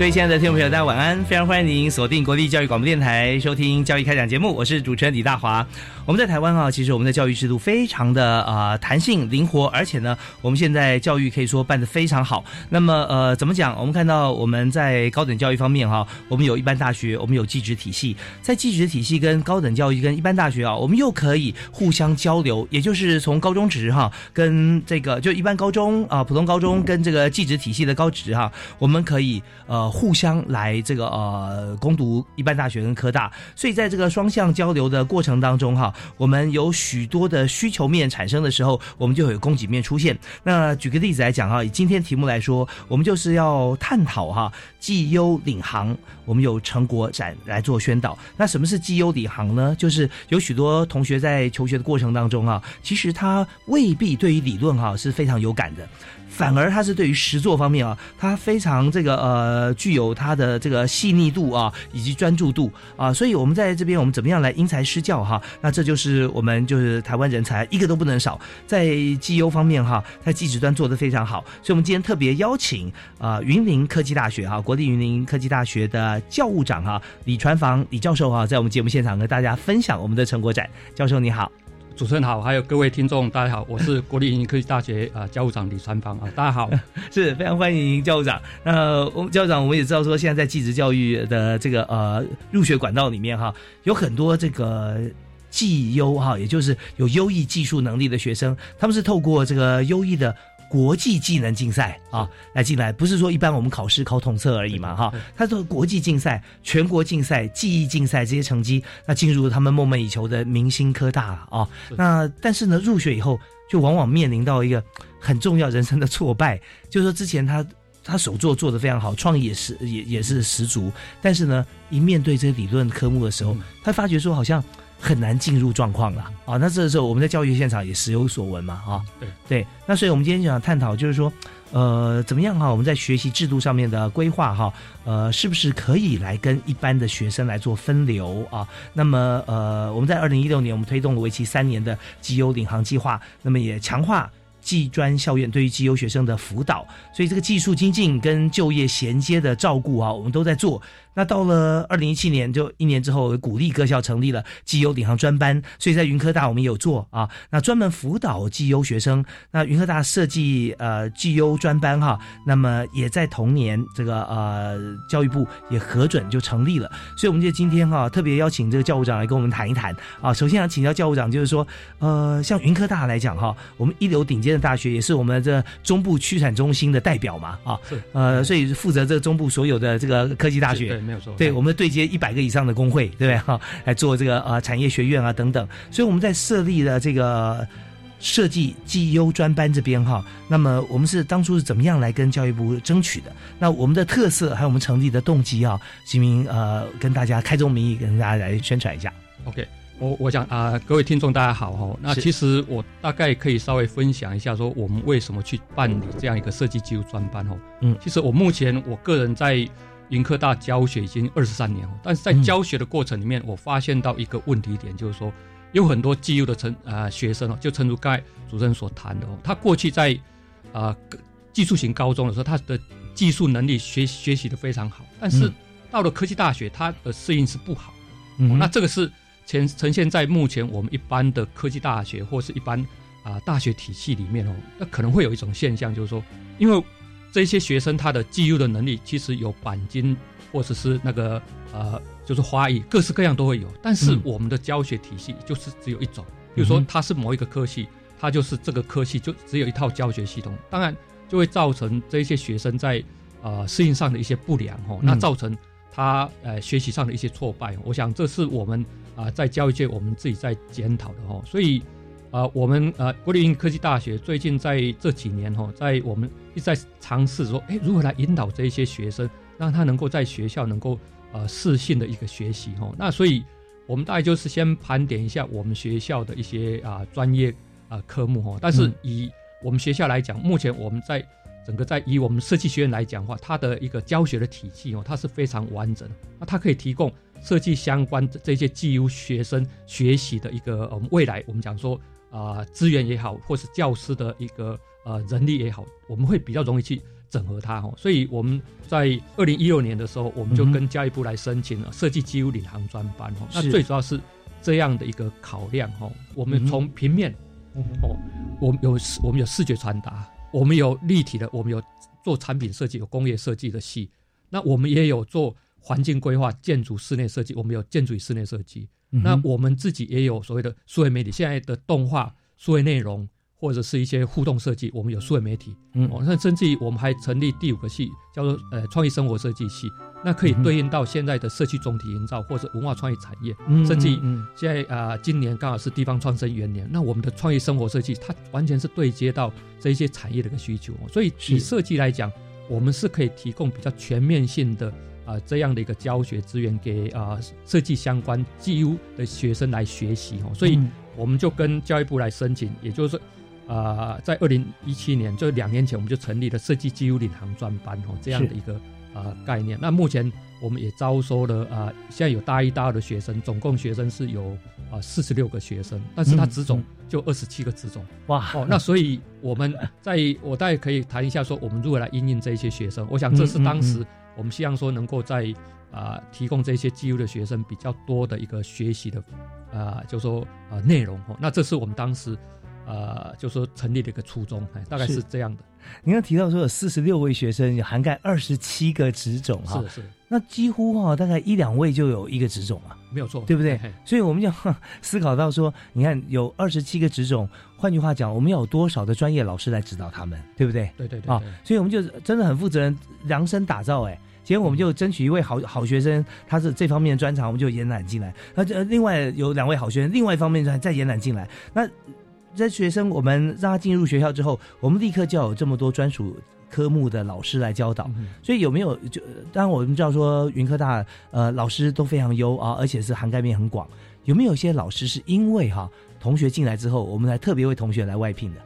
各位亲爱的听众朋友，大家晚安！非常欢迎您锁定国立教育广播电台收听教育开讲节目，我是主持人李大华。我们在台湾啊，其实我们的教育制度非常的啊弹性灵活，而且呢，我们现在教育可以说办得非常好。那么呃，怎么讲？我们看到我们在高等教育方面哈，我们有一般大学，我们有技职体系，在技职体系跟高等教育跟一般大学啊，我们又可以互相交流，也就是从高中职哈跟这个就一般高中啊普通高中跟这个技职体系的高职哈，我们可以呃。互相来这个呃攻读一般大学跟科大，所以在这个双向交流的过程当中哈，我们有许多的需求面产生的时候，我们就有供给面出现。那举个例子来讲哈，以今天题目来说，我们就是要探讨哈绩优领航，我们有成果展来做宣导。那什么是绩优领航呢？就是有许多同学在求学的过程当中啊，其实他未必对于理论哈是非常有感的。反而他是对于实作方面啊，他非常这个呃具有他的这个细腻度啊，以及专注度啊，所以我们在这边我们怎么样来因材施教哈？那这就是我们就是台湾人才一个都不能少，在绩优方面哈，在技职端做的非常好，所以我们今天特别邀请啊云林科技大学哈，国立云林科技大学的教务长哈李传房李教授哈，在我们节目现场跟大家分享我们的成果展。教授你好。主持人好，还有各位听众，大家好，我是国立云林科技大学啊教务长李传芳啊，大家好，是非常欢迎教务长。那我们教务长，我们也知道说，现在在技职教育的这个呃入学管道里面哈，有很多这个绩优哈，也就是有优异技术能力的学生，他们是透过这个优异的。国际技能竞赛啊，来进来不是说一般我们考试考统测而已嘛哈，他说国际竞赛、全国竞赛、记忆竞赛这些成绩，那进入他们梦寐以求的明星科大啊。那但是呢，入学以后就往往面临到一个很重要人生的挫败，就是说之前他他手作做的非常好，创意也是也也是十足，但是呢，一面对这些理论科目的时候，他发觉说好像。很难进入状况了啊！那这个时候我们在教育现场也时有所闻嘛啊！对对，那所以我们今天想探讨就是说，呃，怎么样哈？我们在学习制度上面的规划哈，呃，是不是可以来跟一般的学生来做分流啊？那么呃，我们在二零一六年我们推动了为期三年的绩优领航计划，那么也强化技专校院对于绩优学生的辅导，所以这个技术精进跟就业衔接的照顾啊，我们都在做。那到了二零一七年，就一年之后，鼓励各校成立了绩优领航专班，所以在云科大我们也有做啊，那专门辅导绩优学生。那云科大设计呃绩优专班哈，那么也在同年这个呃教育部也核准就成立了。所以我们就今天哈特别邀请这个教务长来跟我们谈一谈啊。首先要请教教务长，就是说呃像云科大来讲哈，我们一流顶尖 的大学，也是我们这中部区产中心的代表嘛啊，呃所以负责这中部所有的这个科技大学。对没有错，对我们对接一百个以上的工会，对不对哈？来做这个呃产业学院啊等等，所以我们在设立了这个设计绩优专班这边哈。那么我们是当初是怎么样来跟教育部争取的？那我们的特色还有我们成立的动机啊，请明呃跟大家开宗明义跟大家来宣传一下。OK，我我想啊，各位听众大家好哈。那其实我大概可以稍微分享一下，说我们为什么去办理这样一个设计技术专班哦。嗯，其实我目前我个人在。云科大教学已经二十三年了，但是在教学的过程里面，我发现到一个问题点，就是说有很多技优的成啊学生哦，就正如刚才主持人所谈的哦，他过去在啊技术型高中的时候，他的技术能力学学习的非常好，但是到了科技大学，他的适应是不好的。那这个是呈呈现在目前我们一般的科技大学或是一般啊大学体系里面哦，那可能会有一种现象，就是说，因为这些学生他的记录的能力其实有钣金或者是那个呃，就是花艺各式各样都会有，但是我们的教学体系就是只有一种，比如说他是某一个科系，他就是这个科系就只有一套教学系统，当然就会造成这些学生在呃适应上的一些不良哦，那造成他呃学习上的一些挫败。我想这是我们啊在教育界我们自己在检讨的哦，所以。啊，我们呃，国立云科技大学最近在这几年哈，在我们一直在尝试说，哎，如何来引导这一些学生，让他能够在学校能够呃适性的一个学习哈。那所以，我们大概就是先盘点一下我们学校的一些啊专业啊科目哈。但是以我们学校来讲，目前我们在整个在以我们设计学院来讲的话，它的一个教学的体系哦，它是非常完整。那它可以提供设计相关的这些基于学生学习的一个我们未来我们讲说。啊，资源也好，或是教师的一个呃人力也好，我们会比较容易去整合它哦。所以我们在二零一六年的时候，我们就跟教育部来申请了设计机务领航专班哦。那最主要是这样的一个考量哦。我们从平面哦，我们有我们有视觉传达，我们有立体的，我们有做产品设计，有工业设计的系。那我们也有做环境规划、建筑室内设计，我们有建筑与室内设计。那我们自己也有所谓的数位媒体，现在的动画、数位内容或者是一些互动设计，我们有数位媒体。嗯，那甚至于我们还成立第五个系，叫做呃创意生活设计系，那可以对应到现在的社区总体营造或者文化创意产业。嗯，甚至现在啊，今年刚好是地方创生元年，那我们的创意生活设计它完全是对接到这一些产业的一个需求。所以以设计来讲，我们是可以提供比较全面性的。啊，这样的一个教学资源给啊设计相关技术的学生来学习哦，所以我们就跟教育部来申请，也就是说，啊，在二零一七年，就两年前，我们就成立了设计技术领航专班哦，这样的一个啊概念。那目前我们也招收了啊，现在有大一、大二的学生，总共学生是有啊四十六个学生，但是他职种就二十七个职种哇哦，那所以我们在 我大概可以谈一下说，我们如何来应应这些学生，我想这是当时。我们希望说能够在啊提供这些机优的学生比较多的一个学习的啊，就说啊内容哦，那这是我们当时啊就说成立的一个初衷，大概是这样的。您刚提到说有四十六位学生，涵盖二十七个职种哈，是是，那几乎哈大概一两位就有一个职种啊，没有错，对不对？所以我们就思考到说，你看有二十七个职种，换句话讲，我们要有多少的专业老师来指导他们，对不对？对对对，啊，所以我们就真的很负责任，量身打造哎。今天我们就争取一位好好学生，他是这方面的专长，我们就延揽进来。那这另外有两位好学生，另外一方面再再延揽进来。那这学生我们让他进入学校之后，我们立刻就要有这么多专属科目的老师来教导。所以有没有就当然我们知道说云科大呃老师都非常优啊，而且是涵盖面很广。有没有一些老师是因为哈同学进来之后，我们才特别为同学来外聘的？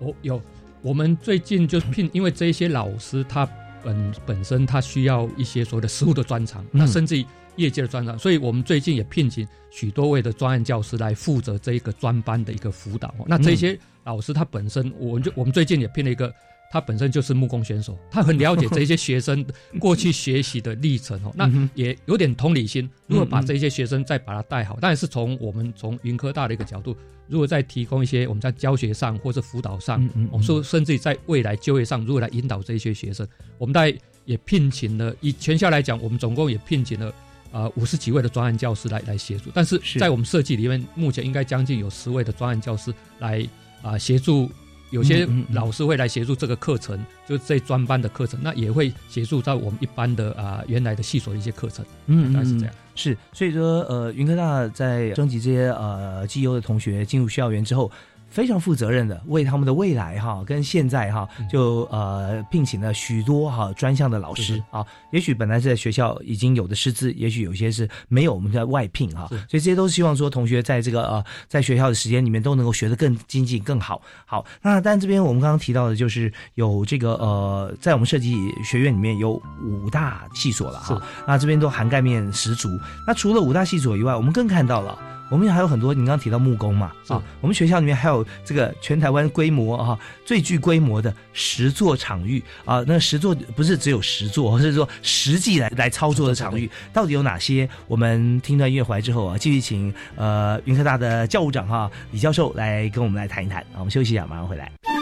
哦，有。我们最近就聘，因为这些老师他。本本身他需要一些所谓的实务的专长，那甚至于业界的专长，所以我们最近也聘请许多位的专案教师来负责这一个专班的一个辅导。那这些老师他本身，我们就我们最近也聘了一个，他本身就是木工选手，他很了解这些学生过去学习的历程哦，那也有点同理心，如果把这些学生再把他带好，但是从我们从云科大的一个角度。如果再提供一些我们在教学上或者辅导上，我说甚至于在未来就业上，如何来引导这些学生，我们大概也聘请了，以全校来讲，我们总共也聘请了啊五十几位的专案教师来来协助。但是在我们设计里面，目前应该将近有十位的专案教师来啊协助。有些老师会来协助这个课程，就这专班的课程，那也会协助到我们一般的啊原来的系所的一些课程，嗯，大概是这样。是，所以说呃，云科大在征集这些呃绩优的同学进入校园之后。非常负责任的为他们的未来哈跟现在哈就呃聘请了许多哈专项的老师啊，也许本来是在学校已经有的师资，也许有些是没有我们在外聘哈，所以这些都是希望说同学在这个呃在学校的时间里面都能够学得更精进更好。好，那但这边我们刚刚提到的就是有这个呃在我们设计学院里面有五大系所了哈，那这边都涵盖面十足。那除了五大系所以外，我们更看到了。我们还有很多，你刚刚提到木工嘛，啊，我们学校里面还有这个全台湾规模啊最具规模的十座场域啊，那十座不是只有十座，是说实际来来操作的场域到底有哪些？我们听段音乐回来之后啊，继续请呃云科大的教务长哈李教授来跟我们来谈一谈啊，我们休息一下，马上回来。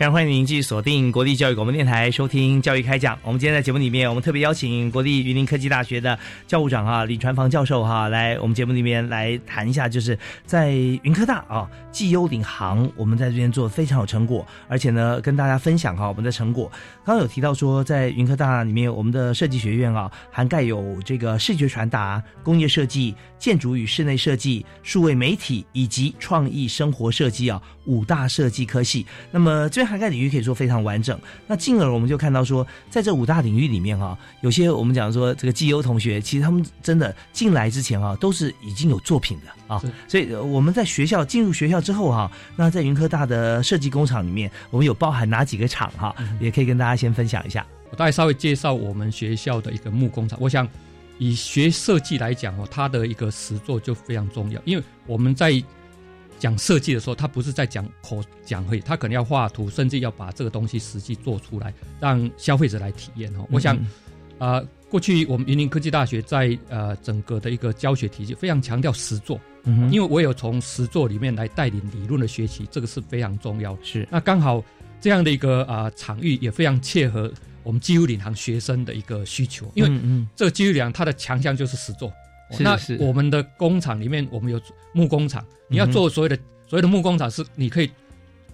非常欢迎您继续锁定国立教育广播电台，收听教育开讲。我们今天在节目里面，我们特别邀请国立云林科技大学的教务长啊李传房教授哈，来我们节目里面来谈一下，就是在云科大啊绩优领航，我们在这边做非常有成果，而且呢跟大家分享哈我们的成果。刚刚有提到说，在云科大里面，我们的设计学院啊，涵盖有这个视觉传达、工业设计、建筑与室内设计、数位媒体以及创意生活设计啊五大设计科系。那么这边涵盖领域可以说非常完整。那进而我们就看到说，在这五大领域里面哈，有些我们讲说这个绩优同学，其实他们真的进来之前啊，都是已经有作品的啊。所以我们在学校进入学校之后哈，那在云科大的设计工厂里面，我们有包含哪几个厂哈，也可以跟大家先分享一下。我大概稍微介绍我们学校的一个木工厂。我想以学设计来讲哦，它的一个实作就非常重要，因为我们在。讲设计的时候，他不是在讲口讲而已，他可能要画图，甚至要把这个东西实际做出来，让消费者来体验哦。我想，啊，过去我们云林科技大学在呃整个的一个教学体系非常强调实作，嗯，因为我有从实作里面来带领理论的学习，这个是非常重要。是，那刚好这样的一个啊场域也非常切合我们基础领航学生的一个需求，因为这个基础领航它的强项就是实作。那我们的工厂里面，我们有木工厂。你要做所谓的所谓的木工厂，是你可以，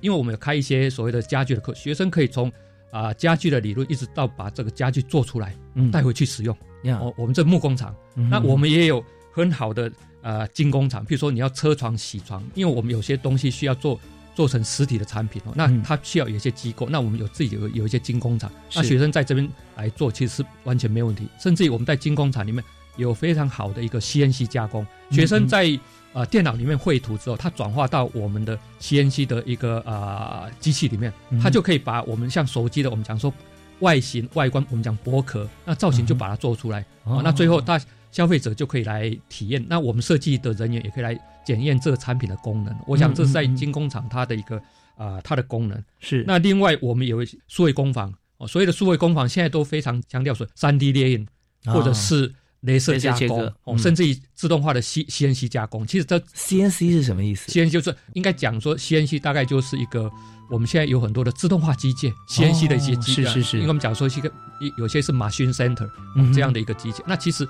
因为我们有开一些所谓的家具的课，学生可以从啊家具的理论，一直到把这个家具做出来，带回去使用。哦，我们这木工厂，那我们也有很好的呃精工厂，比如说你要车床、铣床，因为我们有些东西需要做做成实体的产品哦，那它需要有一些机构，那我们有自己有有一些精工厂，那学生在这边来做，其实是完全没有问题。甚至于我们在精工厂里面。有非常好的一个 CNC 加工，学生在呃电脑里面绘图之后，它转化到我们的 CNC 的一个呃机器里面，它就可以把我们像手机的我们讲说外形外观，我们讲薄壳，那造型就把它做出来，那最后大消费者就可以来体验，那我们设计的人员也可以来检验这个产品的功能。我想这是在精工厂它的一个啊它的功能。是。那另外我们有数位工坊。哦，所有的数位工坊现在都非常强调说三 D 列印或者是。镭射加工，哦，甚至于自动化的 C C N C 加工，其实这 C N C 是什么意思？C N 就是应该讲说 C N C 大概就是一个我们现在有很多的自动化机械，C N C 的一些机是是是，因为我们讲说是一个有些是 machine center 这样的一个机械。那其实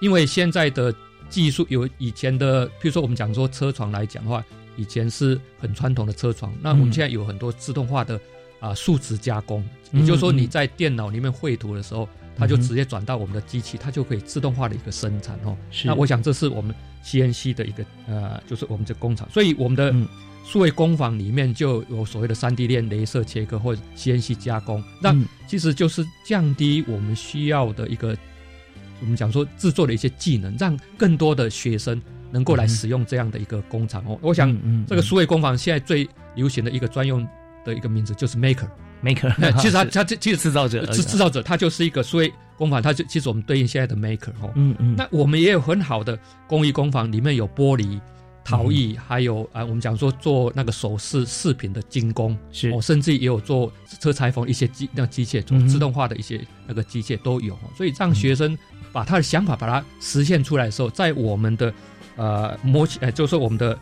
因为现在的技术有以前的，比如说我们讲说车床来讲的话，以前是很传统的车床，那我们现在有很多自动化的啊数值加工，也就是说你在电脑里面绘图的时候。它就直接转到我们的机器，它就可以自动化的一个生产哦。那我想这是我们 CNC 的一个呃，就是我们这工厂。所以我们的数位工坊里面就有所谓的三 D 链、镭射切割或者 CNC 加工，那其实就是降低我们需要的一个我们讲说制作的一些技能，让更多的学生能够来使用这样的一个工厂哦。我想这个数位工坊现在最流行的一个专用的一个名字就是 Maker。maker，其实它它 其实制造者，制制造者，他就是一个所谓工坊，它就其实我们对应现在的 maker 哦，嗯。嗯，那我们也有很好的工艺工坊，里面有玻璃、陶艺，还有啊，我们讲说做那个首饰饰品的精工，是，哦，甚至也有做车裁缝一些机那机械，做自动化的一些那个机械都有，所以让学生把他的想法把它实现出来的时候，在我们的呃模型，呃，就是说我们的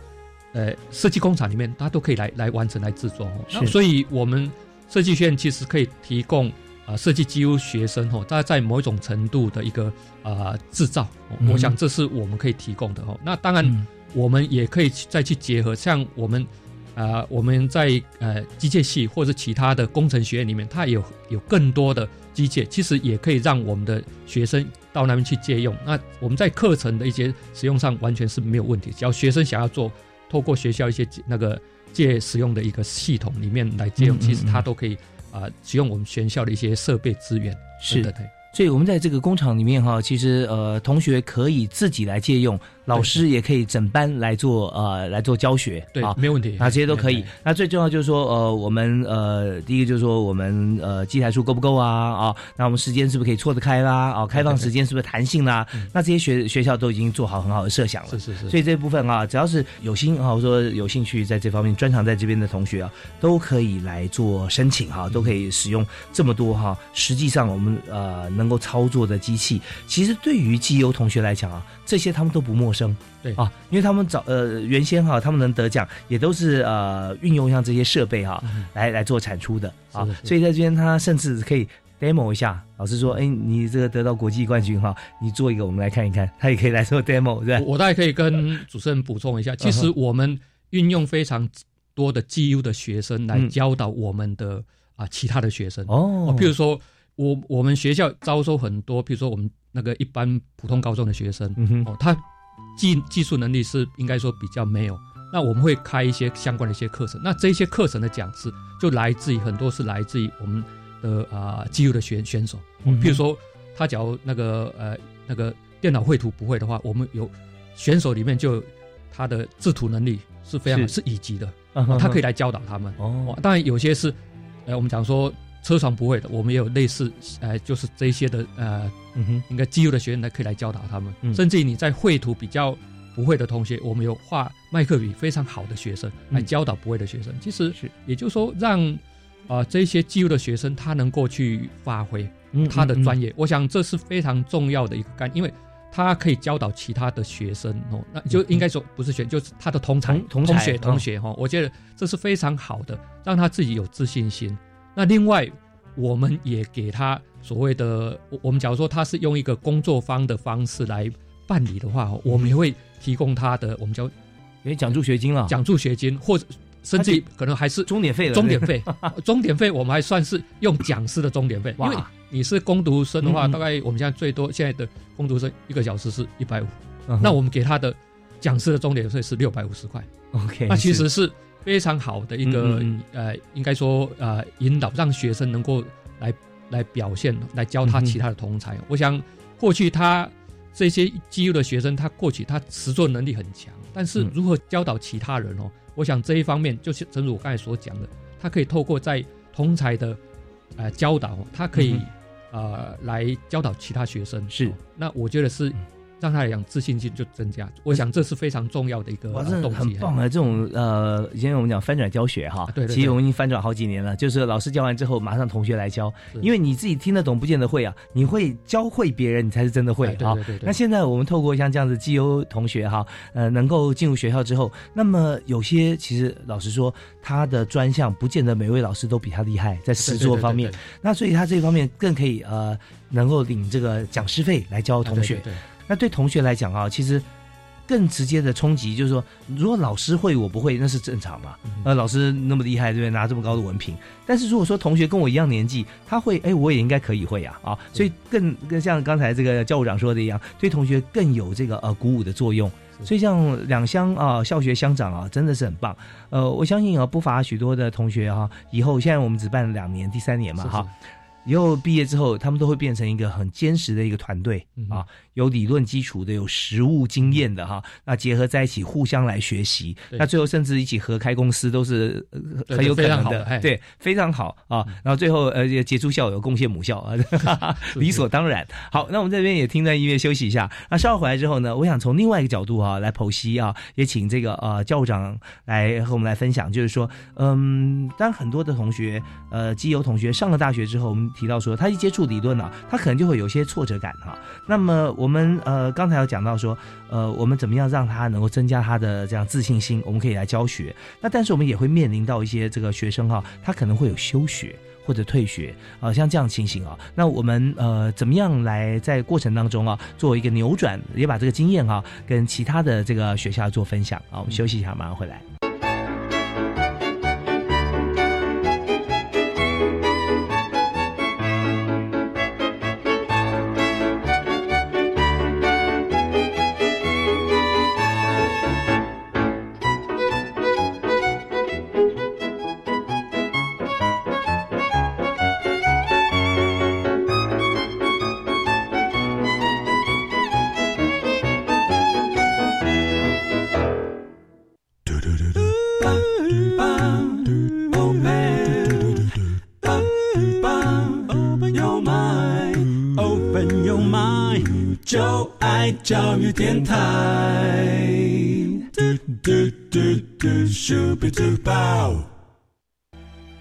呃设计工厂里面，大家都可以来来完成来制作哦，那，所以我们。设计学院其实可以提供啊设计机优学生哦，大家在某一种程度的一个啊制造，我想这是我们可以提供的哦。那当然，我们也可以再去结合，像我们啊我们在呃机械系或者其他的工程学院里面，它有有更多的机械，其实也可以让我们的学生到那边去借用。那我们在课程的一些使用上完全是没有问题，只要学生想要做，透过学校一些那个。借使用的一个系统里面来借用，其实它都可以啊使用我们学校的一些设备资源。是的，对。所以我们在这个工厂里面哈，其实呃同学可以自己来借用。老师也可以整班来做呃来做教学，对啊，没问题，啊这些都可以。那最重要就是说呃我们呃第一个就是说我们呃机台数够不够啊啊？那我们时间是不是可以错得开啦？啊，开放时间是不是弹性啦？那这些学学校都已经做好很好的设想了。是是是。所以这部分啊，只要是有心啊，或者说有兴趣在这方面专长在这边的同学啊，都可以来做申请哈，都可以使用这么多哈。实际上我们呃能够操作的机器，其实对于绩优同学来讲啊。这些他们都不陌生，对。啊，因为他们早呃原先哈，他们能得奖也都是呃运用像这些设备哈来来做产出的啊，所以在这边他甚至可以 demo 一下，老师说，哎，你这个得到国际冠军哈，你做一个我们来看一看，他也可以来做 demo，对我大概可以跟主持人补充一下，其实我们运用非常多的 GU 的学生来教导我们的啊其他的学生。哦，譬如说我我们学校招收很多，譬如说我们。那个一般普通高中的学生，哦，他技技术能力是应该说比较没有。那我们会开一些相关的一些课程，那这些课程的讲师就来自于很多是来自于我们的啊肌肉的选选手。比如说他假如那个呃那个电脑绘图不会的话，我们有选手里面就他的制图能力是非常是乙级的，他可以来教导他们。哦，当然有些是，呃，我们讲说。车床不会的，我们也有类似，呃，就是这些的，呃，嗯哼，应该基优的学员来可以来教导他们。甚至于你在绘图比较不会的同学，我们有画麦克笔非常好的学生来教导不会的学生。其实是，也就是说，让啊这些基优的学生他能够去发挥他的专业，我想这是非常重要的一个概念，因为他可以教导其他的学生哦，那就应该说不是学，就是他的同才同学同学哈，我觉得这是非常好的，让他自己有自信心。那另外，我们也给他所谓的，我们假如说他是用一个工作方的方式来办理的话，我们也会提供他的，我们叫，诶奖助学金了，奖助学金，或者甚至可能还是终点费了，终点费，终 点费我们还算是用讲师的终点费，因为你是攻读生的话，大概我们现在最多现在的攻读生一个小时是一百五，那我们给他的讲师的终点费是六百五十块，OK，那其实是。非常好的一个呃，应该说呃，引导让学生能够来来表现，来教他其他的同才。我想过去他这些基优的学生，他过去他实作能力很强，但是如何教导其他人哦？我想这一方面就是正如我刚才所讲的，他可以透过在同才的呃教导，他可以呃来教导其他学生。是，那我觉得是。让他来讲自信心就增加，我想这是非常重要的一个动机。很棒啊！这种呃，以前我们讲翻转教学哈，对，其实我们已经翻转好几年了。就是老师教完之后，马上同学来教，因为你自己听得懂不见得会啊，你会教会别人，你才是真的会啊。那现在我们透过像这样子绩优同学哈，呃，能够进入学校之后，那么有些其实老实说，他的专项不见得每位老师都比他厉害，在实作方面，那所以他这方面更可以呃，能够领这个讲师费来教同学。那对同学来讲啊，其实更直接的冲击就是说，如果老师会我不会，那是正常嘛。呃，老师那么厉害，对不对？拿这么高的文凭。但是如果说同学跟我一样年纪，他会，哎，我也应该可以会啊啊！所以更更像刚才这个教务长说的一样，对同学更有这个呃鼓舞的作用。所以像两乡啊，校学乡长啊，真的是很棒。呃，我相信啊，不乏许多的同学哈，以后现在我们只办两年，第三年嘛哈。以后毕业之后，他们都会变成一个很坚实的一个团队啊，有理论基础的，有实务经验的哈。那结合在一起，互相来学习，那最后甚至一起合开公司，都是很有可能的。对，非常好啊。然后最后呃，杰出校友贡献母校啊，理所当然。好，那我们这边也听段音乐休息一下。那稍后回来之后呢，我想从另外一个角度啊来剖析啊，也请这个呃教务长来和我们来分享，就是说，嗯，当很多的同学呃基友同学上了大学之后，我们提到说，他一接触理论呢，他可能就会有些挫折感哈。那么我们呃刚才有讲到说，呃，我们怎么样让他能够增加他的这样自信心？我们可以来教学。那但是我们也会面临到一些这个学生哈，他可能会有休学。或者退学啊，像这样情形啊，那我们呃怎么样来在过程当中啊做一个扭转，也把这个经验哈跟其他的这个学校做分享啊？我们休息一下，马上回来。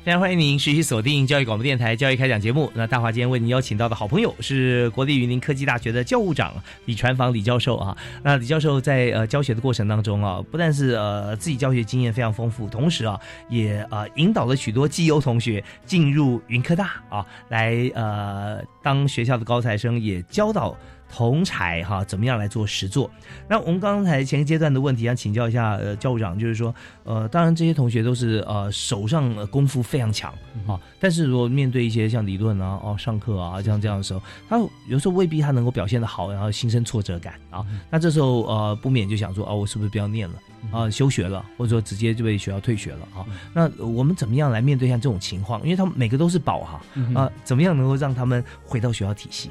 非常欢迎您持续锁定教育广播电台教育开讲节目。那大华今天为您邀请到的好朋友是国立云林科技大学的教务长李传芳李教授啊。那李教授在呃教学的过程当中啊，不但是呃自己教学经验非常丰富，同时啊也呃引导了许多绩优同学进入云科大啊，来呃当学校的高材生，也教导。同才哈，怎么样来做实作？那我们刚才前一阶段的问题，想请教一下呃教务长，就是说，呃，当然这些同学都是呃手上功夫非常强啊，但是如果面对一些像理论啊、哦上课啊这样这样的时候，他有时候未必他能够表现的好，然后心生挫折感啊。那这时候呃不免就想说，哦，我是不是不要念了啊，休学了，或者说直接就被学校退学了啊？那我们怎么样来面对像这种情况？因为他们每个都是宝哈啊，怎么样能够让他们回到学校体系？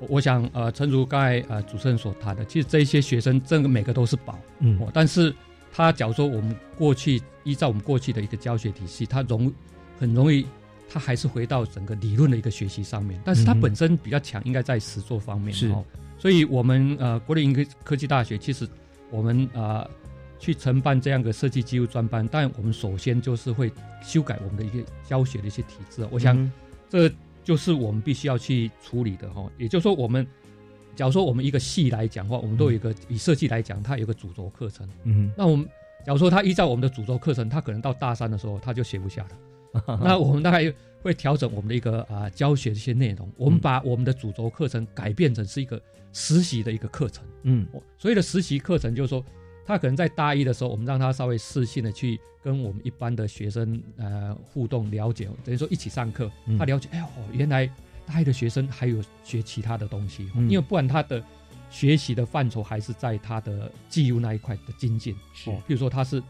我想，呃，陈如刚才呃主持人所谈的，其实这些学生，真的每个都是宝，嗯，但是他假如说我们过去依照我们过去的一个教学体系，他容很容易，他还是回到整个理论的一个学习上面，但是他本身比较强，应该在实作方面，是，所以我们呃国立云科科技大学，其实我们啊去承办这样的设计技术专班，但我们首先就是会修改我们的一个教学的一些体制，我想这。就是我们必须要去处理的哈，也就是说，我们假如说我们一个系来讲话，我们都有一个以设计来讲，它有个主轴课程。嗯，那我们假如说他依照我们的主轴课程，他可能到大三的时候他就写不下了。那我们大概会调整我们的一个啊教学的一些内容，我们把我们的主轴课程改变成是一个实习的一个课程。嗯，所以的实习课程就是说。他可能在大一的时候，我们让他稍微试性的去跟我们一般的学生呃互动了解，等于说一起上课，他了解，哎呦，原来大一的学生还有学其他的东西，因为不管他的学习的范畴还是在他的技术那一块的精进，是，比如说他是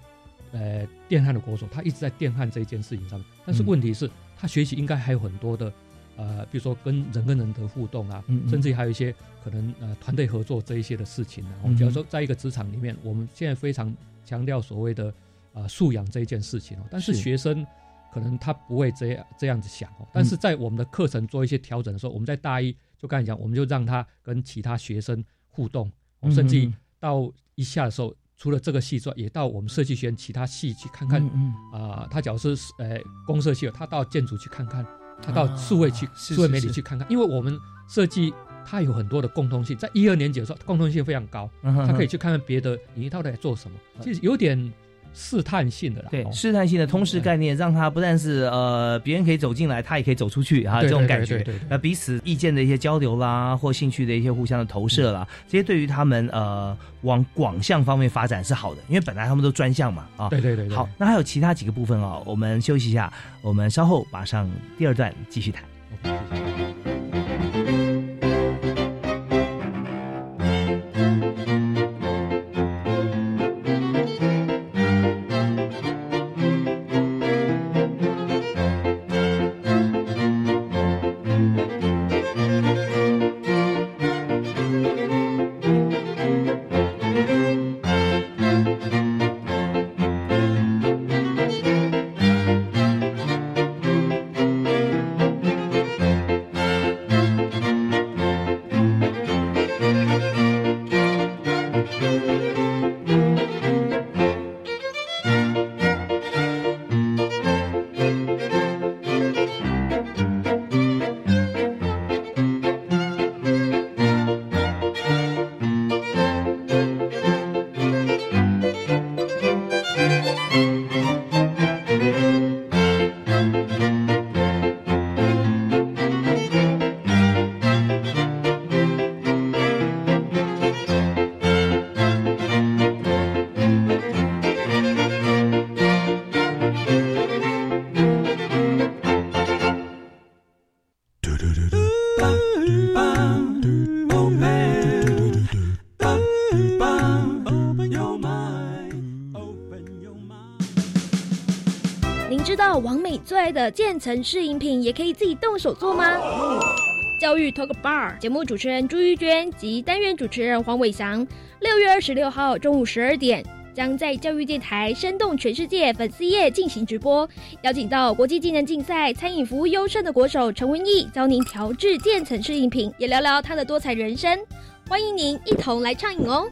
呃电焊的国手，他一直在电焊这一件事情上面，但是问题是，他学习应该还有很多的。呃，比如说跟人跟人的互动啊，甚至还有一些可能呃团队合作这一些的事情呢。我们假如说在一个职场里面，我们现在非常强调所谓的呃素养这一件事情哦，但是学生可能他不会这样这样子想哦。但是在我们的课程做一些调整的时候，我们在大一就刚才讲，我们就让他跟其他学生互动，甚至到一下的时候，除了这个系之外，也到我们设计学院其他系去看看。啊，他假如是呃公社系，他到建筑去看看。他到数位去，数位媒体去看看，因为我们设计它有很多的共通性，在一二年级的时候，共通性非常高，他可以去看看别的领域到底在做什么，其实有点。试探性的啦，对，试探性的通识概念，让他不但是呃，别人可以走进来，他也可以走出去啊，这种感觉，那彼此意见的一些交流啦，或兴趣的一些互相的投射啦，这些对于他们呃往广项方面发展是好的，因为本来他们都专项嘛，啊，对对对，好，那还有其他几个部分啊，我们休息一下，我们稍后马上第二段继续谈。的渐层式饮品也可以自己动手做吗？教育 Talk Bar 节目主持人朱玉娟及单元主持人黄伟翔，六月二十六号中午十二点，将在教育电台生动全世界粉丝页进行直播，邀请到国际技能竞赛餐饮服务优胜的国手陈文义，教您调制渐层式饮品，也聊聊他的多彩人生。欢迎您一同来畅饮哦！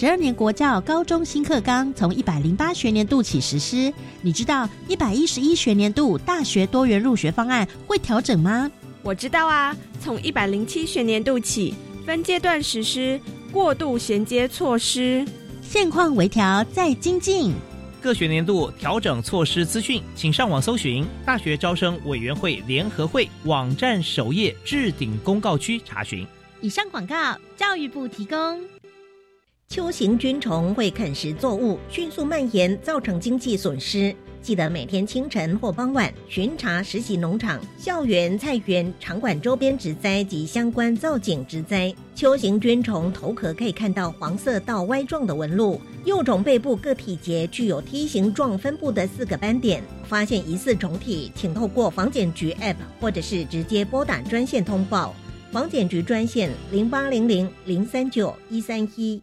十二年国教高中新课纲从一百零八学年度起实施，你知道一百一十一学年度大学多元入学方案会调整吗？我知道啊，从一百零七学年度起分阶段实施过渡衔接措施，现况微调再精进。各学年度调整措施资讯，请上网搜寻大学招生委员会联合会网站首页置顶公告区查询。以上广告，教育部提供。秋行菌虫会啃食作物，迅速蔓延，造成经济损失。记得每天清晨或傍晚巡查实习农场、校园、菜园、场馆周边植栽及相关造景植栽。秋行菌虫头壳可以看到黄色到 Y 状的纹路，幼种背部各体节具有梯形状分布的四个斑点。发现疑似虫体，请透过防检局 App 或者是直接拨打专线通报。防检局专线零八零零零三九一三一。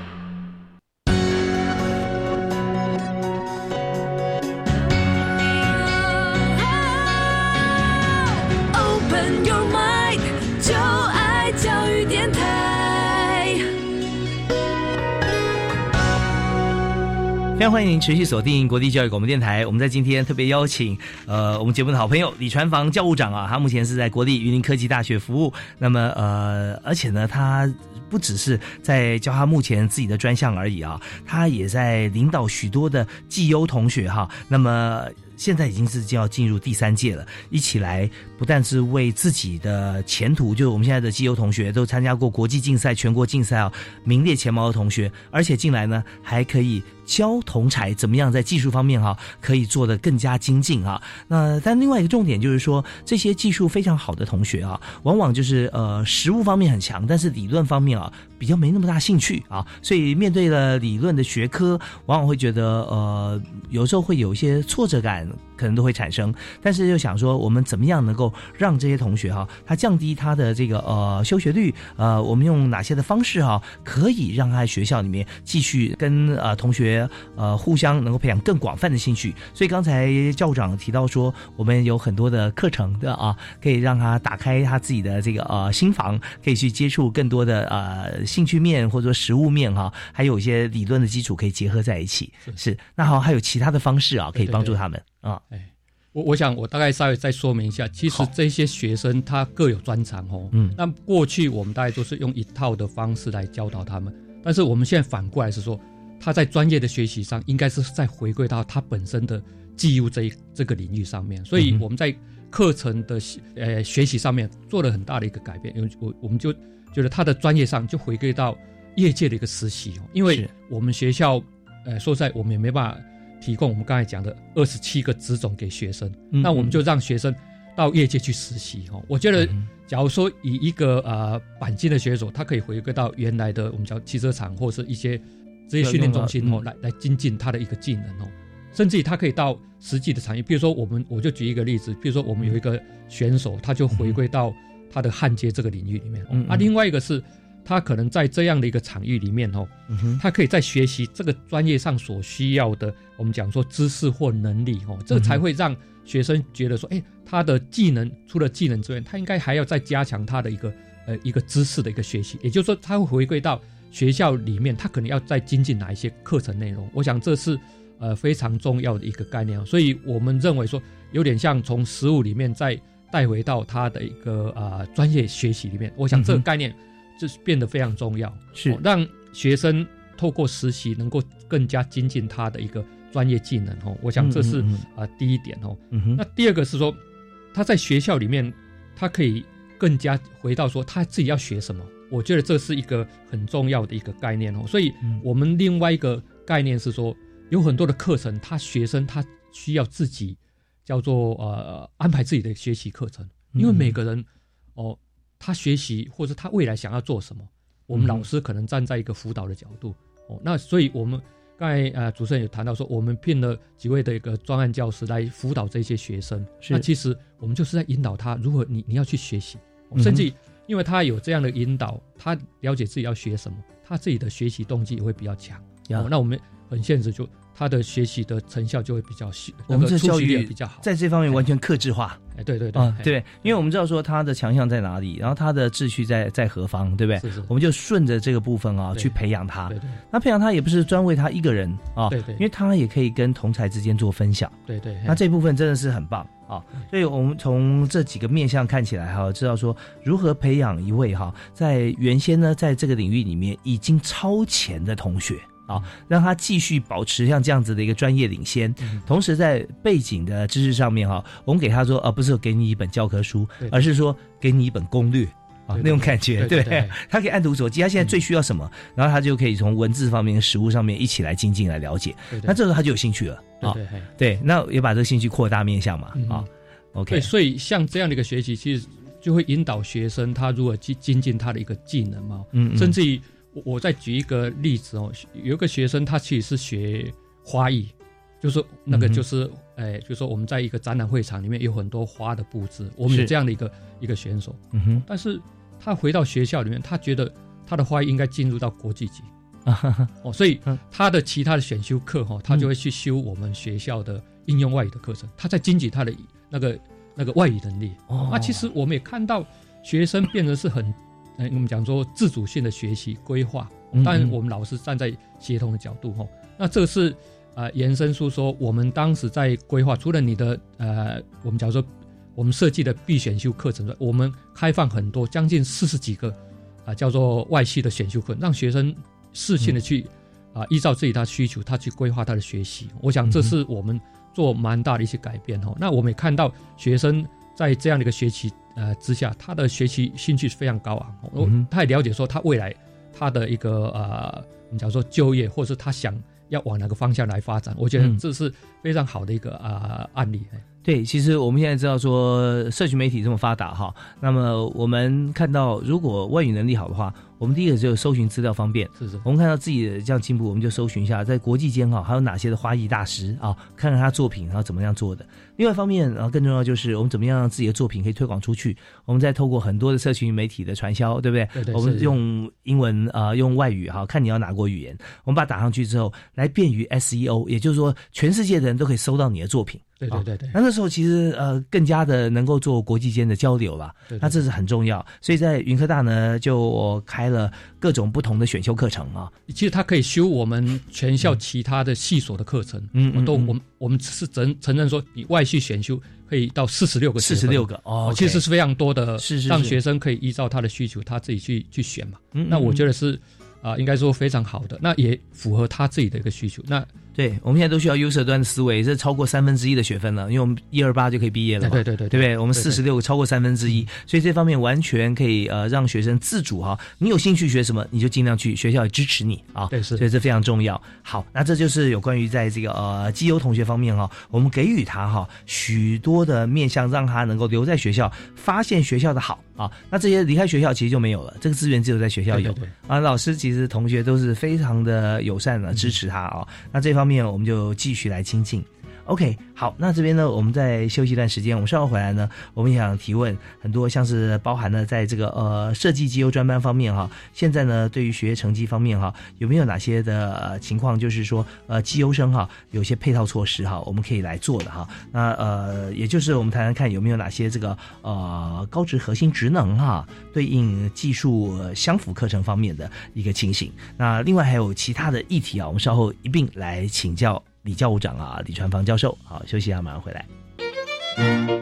非常欢迎您持续锁定国立教育广播电台。我们在今天特别邀请，呃，我们节目的好朋友李传房教务长啊，他目前是在国立云林科技大学服务。那么，呃，而且呢，他不只是在教他目前自己的专项而已啊，他也在领导许多的绩优同学哈。那么。现在已经是就要进入第三届了，一起来不但是为自己的前途，就是我们现在的基优同学都参加过国际竞赛、全国竞赛啊，名列前茅的同学，而且进来呢还可以教同才怎么样在技术方面哈可以做得更加精进啊。那但另外一个重点就是说，这些技术非常好的同学啊，往往就是呃实物方面很强，但是理论方面啊比较没那么大兴趣啊，所以面对了理论的学科，往往会觉得呃有时候会有一些挫折感。可能都会产生，但是又想说，我们怎么样能够让这些同学哈，他降低他的这个呃休学率？呃，我们用哪些的方式哈，可以让他在学校里面继续跟呃同学呃互相能够培养更广泛的兴趣？所以刚才教务长提到说，我们有很多的课程的啊，可以让他打开他自己的这个呃心房，可以去接触更多的呃兴趣面或者说实物面哈，还有一些理论的基础可以结合在一起。是，那好，还有其他的方式啊，可以帮助他们。啊，哎，我我想我大概稍微再说明一下，其实这些学生他各有专长哦。嗯，那过去我们大概都是用一套的方式来教导他们，但是我们现在反过来是说，他在专业的学习上，应该是在回归到他本身的技术这一这个领域上面。所以我们在课程的呃学习上面做了很大的一个改变，因为我我们就觉得他的专业上就回归到业界的一个实习哦，因为我们学校呃说实在我们也没办法。提供我们刚才讲的二十七个职种给学生，那我们就让学生到业界去实习哈。我觉得，假如说以一个呃钣金的学手，他可以回归到原来的我们叫汽车厂或是一些职业训练中心哦，来来精进他的一个技能哦。甚至于他可以到实际的产业，比如说我们我就举一个例子，比如说我们有一个选手，他就回归到他的焊接这个领域里面。啊，另外一个是。他可能在这样的一个场域里面哦，他可以在学习这个专业上所需要的，我们讲说知识或能力哦，这才会让学生觉得说，哎，他的技能除了技能之外，他应该还要再加强他的一个呃一个知识的一个学习。也就是说，他会回归到学校里面，他可能要再精进哪一些课程内容。我想这是呃非常重要的一个概念。所以我们认为说，有点像从实物里面再带回到他的一个啊专业学习里面。我想这个概念。就是变得非常重要，是让学生透过实习能够更加精进他的一个专业技能哦。我想这是啊第一点哦。那第二个是说他在学校里面，他可以更加回到说他自己要学什么。我觉得这是一个很重要的一个概念哦。所以我们另外一个概念是说，有很多的课程，他学生他需要自己叫做呃安排自己的学习课程，因为每个人哦。他学习或者他未来想要做什么，我们老师可能站在一个辅导的角度哦。那所以我们刚才呃主持人有谈到说，我们聘了几位的一个专案教师来辅导这些学生。那其实我们就是在引导他如何你你要去学习，甚至因为他有这样的引导，他了解自己要学什么，他自己的学习动机也会比较强。哦，那我们很现实就。他的学习的成效就会比较细，我们这教育比较好，在这方面完全克制化。哎，对对对，对，因为我们知道说他的强项在哪里，然后他的秩序在在何方，对不对？是是。我们就顺着这个部分啊去培养他。对对。那培养他也不是专为他一个人啊，对对。因为他也可以跟同才之间做分享。对对。那这部分真的是很棒啊！所以我们从这几个面向看起来哈，知道说如何培养一位哈，在原先呢在这个领域里面已经超前的同学。啊，让他继续保持像这样子的一个专业领先，同时在背景的知识上面哈，我们给他说，而不是给你一本教科书，而是说给你一本攻略。啊，那种感觉，对，他可以按图索骥，他现在最需要什么，然后他就可以从文字方面、实物上面一起来精进来了解，那这时候他就有兴趣了啊，对，那也把这个兴趣扩大面向嘛啊，OK，对，所以像这样的一个学习，其实就会引导学生他如何去精进他的一个技能嘛，嗯，甚至于。我我再举一个例子哦，有一个学生他其实是学花艺，就是那个就是，哎，就说我们在一个展览会场里面有很多花的布置，我们有这样的一个一个选手，嗯哼，但是他回到学校里面，他觉得他的花艺应该进入到国际级，啊 哦，所以他的其他的选修课哈，他就会去修我们学校的应用外语的课程，他在精进他的那个那个外语能力。哦，那其实我们也看到学生变得是很。我们讲说自主性的学习规划，当然我们老师站在协同的角度哈，那这个是呃延伸出说，我们当时在规划，除了你的呃，我们假如说我们设计的必选修课程外，我们开放很多将近四十几个啊叫做外系的选修课，让学生适性的去啊依照自己的需求，他去规划他的学习。我想这是我们做蛮大的一些改变哈。那我们也看到学生在这样的一个学习。呃，之下他的学习兴趣是非常高昂，我他也了解说他未来他的一个呃，我们讲说就业，或者是他想要往哪个方向来发展，我觉得这是非常好的一个啊案例。对，其实我们现在知道说社群媒体这么发达哈，那么我们看到如果外语能力好的话。我们第一个就是搜寻资料方便，是是。我们看到自己的这样进步，我们就搜寻一下，在国际间哈还有哪些的花艺大师啊，看看他作品然后怎么样做的。另外一方面，然后更重要就是我们怎么样让自己的作品可以推广出去。我们再透过很多的社群媒体的传销，对不对？对对。我们用英文啊，用外语哈，看你要哪国语言，我们把它打上去之后，来便于 SEO，也就是说全世界的人都可以搜到你的作品。对对对对。那那时候其实呃更加的能够做国际间的交流了，那这是很重要。所以在云科大呢就开。了各种不同的选修课程啊，其实他可以修我们全校其他的系所的课程，嗯，都我们我们是承承认说，你外系选修可以到四十六个，四十六个哦，其实是非常多的，是是让学生可以依照他的需求，他自己去去选嘛。嗯那我觉得是啊，应该说非常好的，那也符合他自己的一个需求。那对，我们现在都需要 user 端的思维，这超过三分之一的学分了，因为我们一二八就可以毕业了嘛，对对对，对不对？我们四十六个超过三分之一，所以这方面完全可以呃让学生自主哈，你有兴趣学什么你就尽量去，学校也支持你啊，对是，所以这非常重要。好，那这就是有关于在这个呃基优同学方面哈，我们给予他哈许多的面向，让他能够留在学校，发现学校的好啊。那这些离开学校其实就没有了，这个资源只有在学校有啊。老师其实同学都是非常的友善的支持他啊。那这方方面我们就。继续来精进，OK，好，那这边呢，我们再休息一段时间，我们稍后回来呢，我们想提问很多，像是包含了在这个呃设计机优专班方面哈，现在呢对于学业成绩方面哈，有没有哪些的情况，就是说呃机优生哈，有些配套措施哈，我们可以来做的哈，那呃也就是我们谈谈看有没有哪些这个呃高职核心职能哈，对应技术相符课程方面的一个情形，那另外还有其他的议题啊，我们稍后一并来请教。李教务长啊，李传芳教授，好，休息一下，马上回来。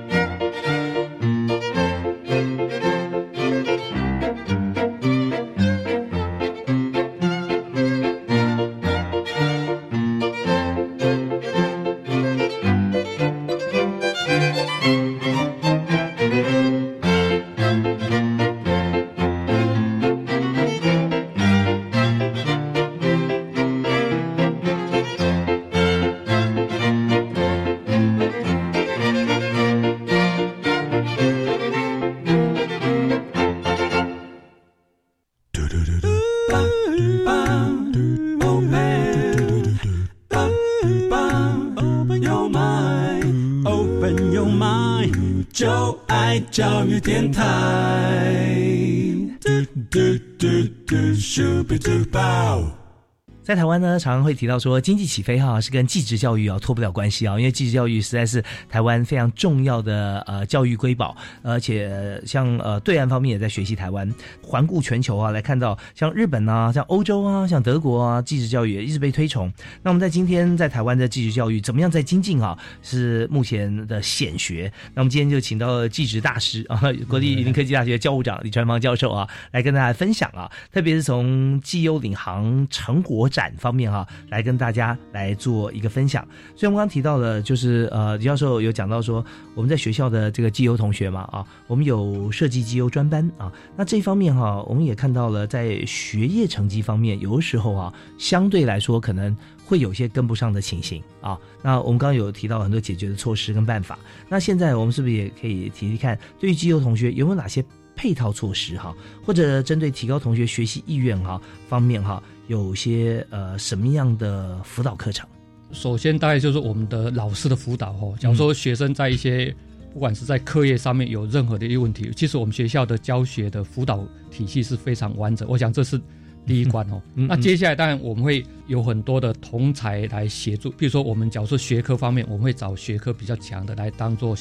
湾呢，常常会提到说经济起飞哈是跟继职教育啊脱不了关系啊，因为继职教育实在是台湾非常重要的呃教育瑰宝，而且像呃对岸方面也在学习台湾。环顾全球啊，来看到像日本啊、像欧洲啊、像德国啊，继职教育也一直被推崇。那我们在今天在台湾的继职教育怎么样在精进啊？是目前的显学。那我们今天就请到继职大师啊，国立云林科技大学教务长李传芳教授啊，来跟大家分享啊，特别是从绩优领航成果展。方面哈，来跟大家来做一个分享。所以我们刚刚提到的，就是呃，李教授有讲到说，我们在学校的这个绩优同学嘛啊，我们有设计绩优专班啊。那这方面哈，我们也看到了，在学业成绩方面，有的时候啊，相对来说可能会有些跟不上的情形啊。那我们刚刚有提到很多解决的措施跟办法。那现在我们是不是也可以提提看，对于绩优同学有没有哪些配套措施哈，或者针对提高同学学习意愿哈方面哈？有些呃什么样的辅导课程？首先，大概就是我们的老师的辅导哦。假如说学生在一些不管是在课业上面有任何的一个问题，其实我们学校的教学的辅导体系是非常完整。我想这是第一关哦。那接下来当然我们会有很多的同才来协助，比如说我们假如说学科方面，我们会找学科比较强的来当做